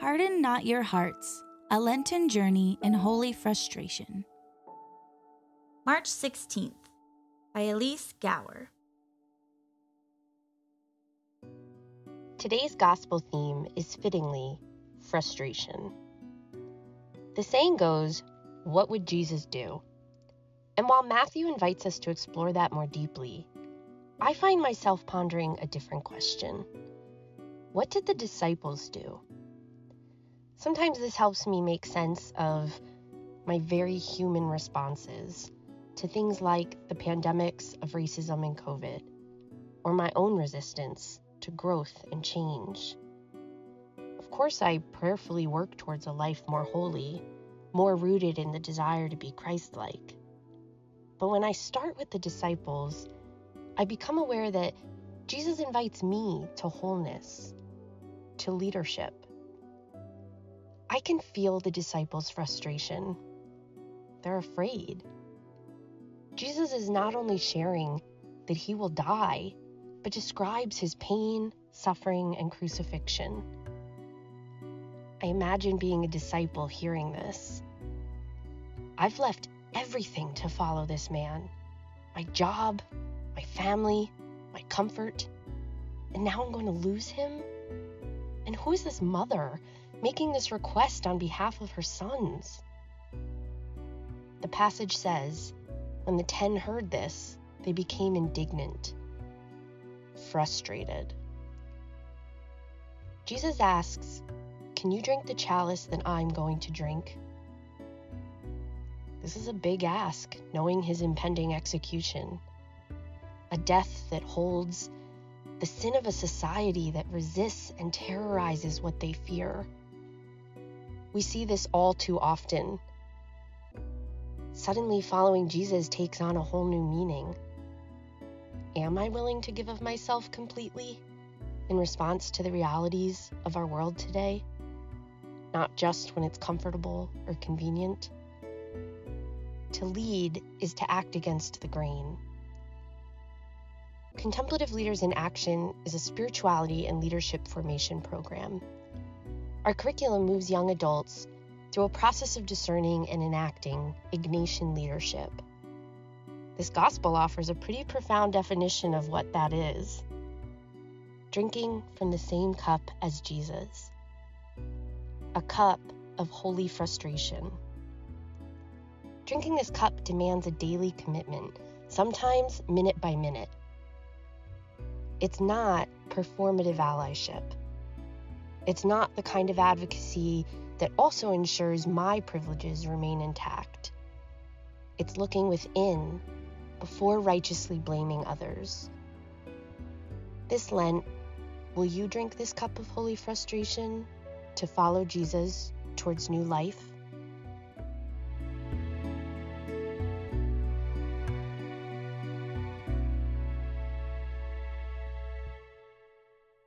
Harden Not Your Hearts A Lenten Journey in Holy Frustration. March 16th by Elise Gower. Today's gospel theme is fittingly frustration. The saying goes, What would Jesus do? And while Matthew invites us to explore that more deeply, I find myself pondering a different question What did the disciples do? Sometimes this helps me make sense of my very human responses to things like the pandemics of racism and COVID, or my own resistance to growth and change. Of course, I prayerfully work towards a life more holy, more rooted in the desire to be Christ like. But when I start with the disciples, I become aware that Jesus invites me to wholeness, to leadership. I can feel the disciples' frustration. They're afraid. Jesus is not only sharing that he will die, but describes his pain, suffering, and crucifixion. I imagine being a disciple hearing this. I've left everything to follow this man my job, my family, my comfort, and now I'm going to lose him? And who is this mother making this request on behalf of her sons? The passage says, When the ten heard this, they became indignant frustrated. Jesus asks, Can you drink the chalice that I'm going to drink? This is a big ask, knowing his impending execution. A death that holds the sin of a society that resists and terrorizes what they fear. We see this all too often. Suddenly, following Jesus takes on a whole new meaning. Am I willing to give of myself completely in response to the realities of our world today? Not just when it's comfortable or convenient. To lead is to act against the grain. Contemplative Leaders in Action is a spirituality and leadership formation program. Our curriculum moves young adults through a process of discerning and enacting Ignatian leadership this gospel offers a pretty profound definition of what that is drinking from the same cup as Jesus, a cup of holy frustration. Drinking this cup demands a daily commitment, sometimes minute by minute. It's not performative allyship. It's not the kind of advocacy that also ensures my privileges remain intact. It's looking within before righteously blaming others. This Lent, will you drink this cup of holy frustration to follow Jesus towards new life?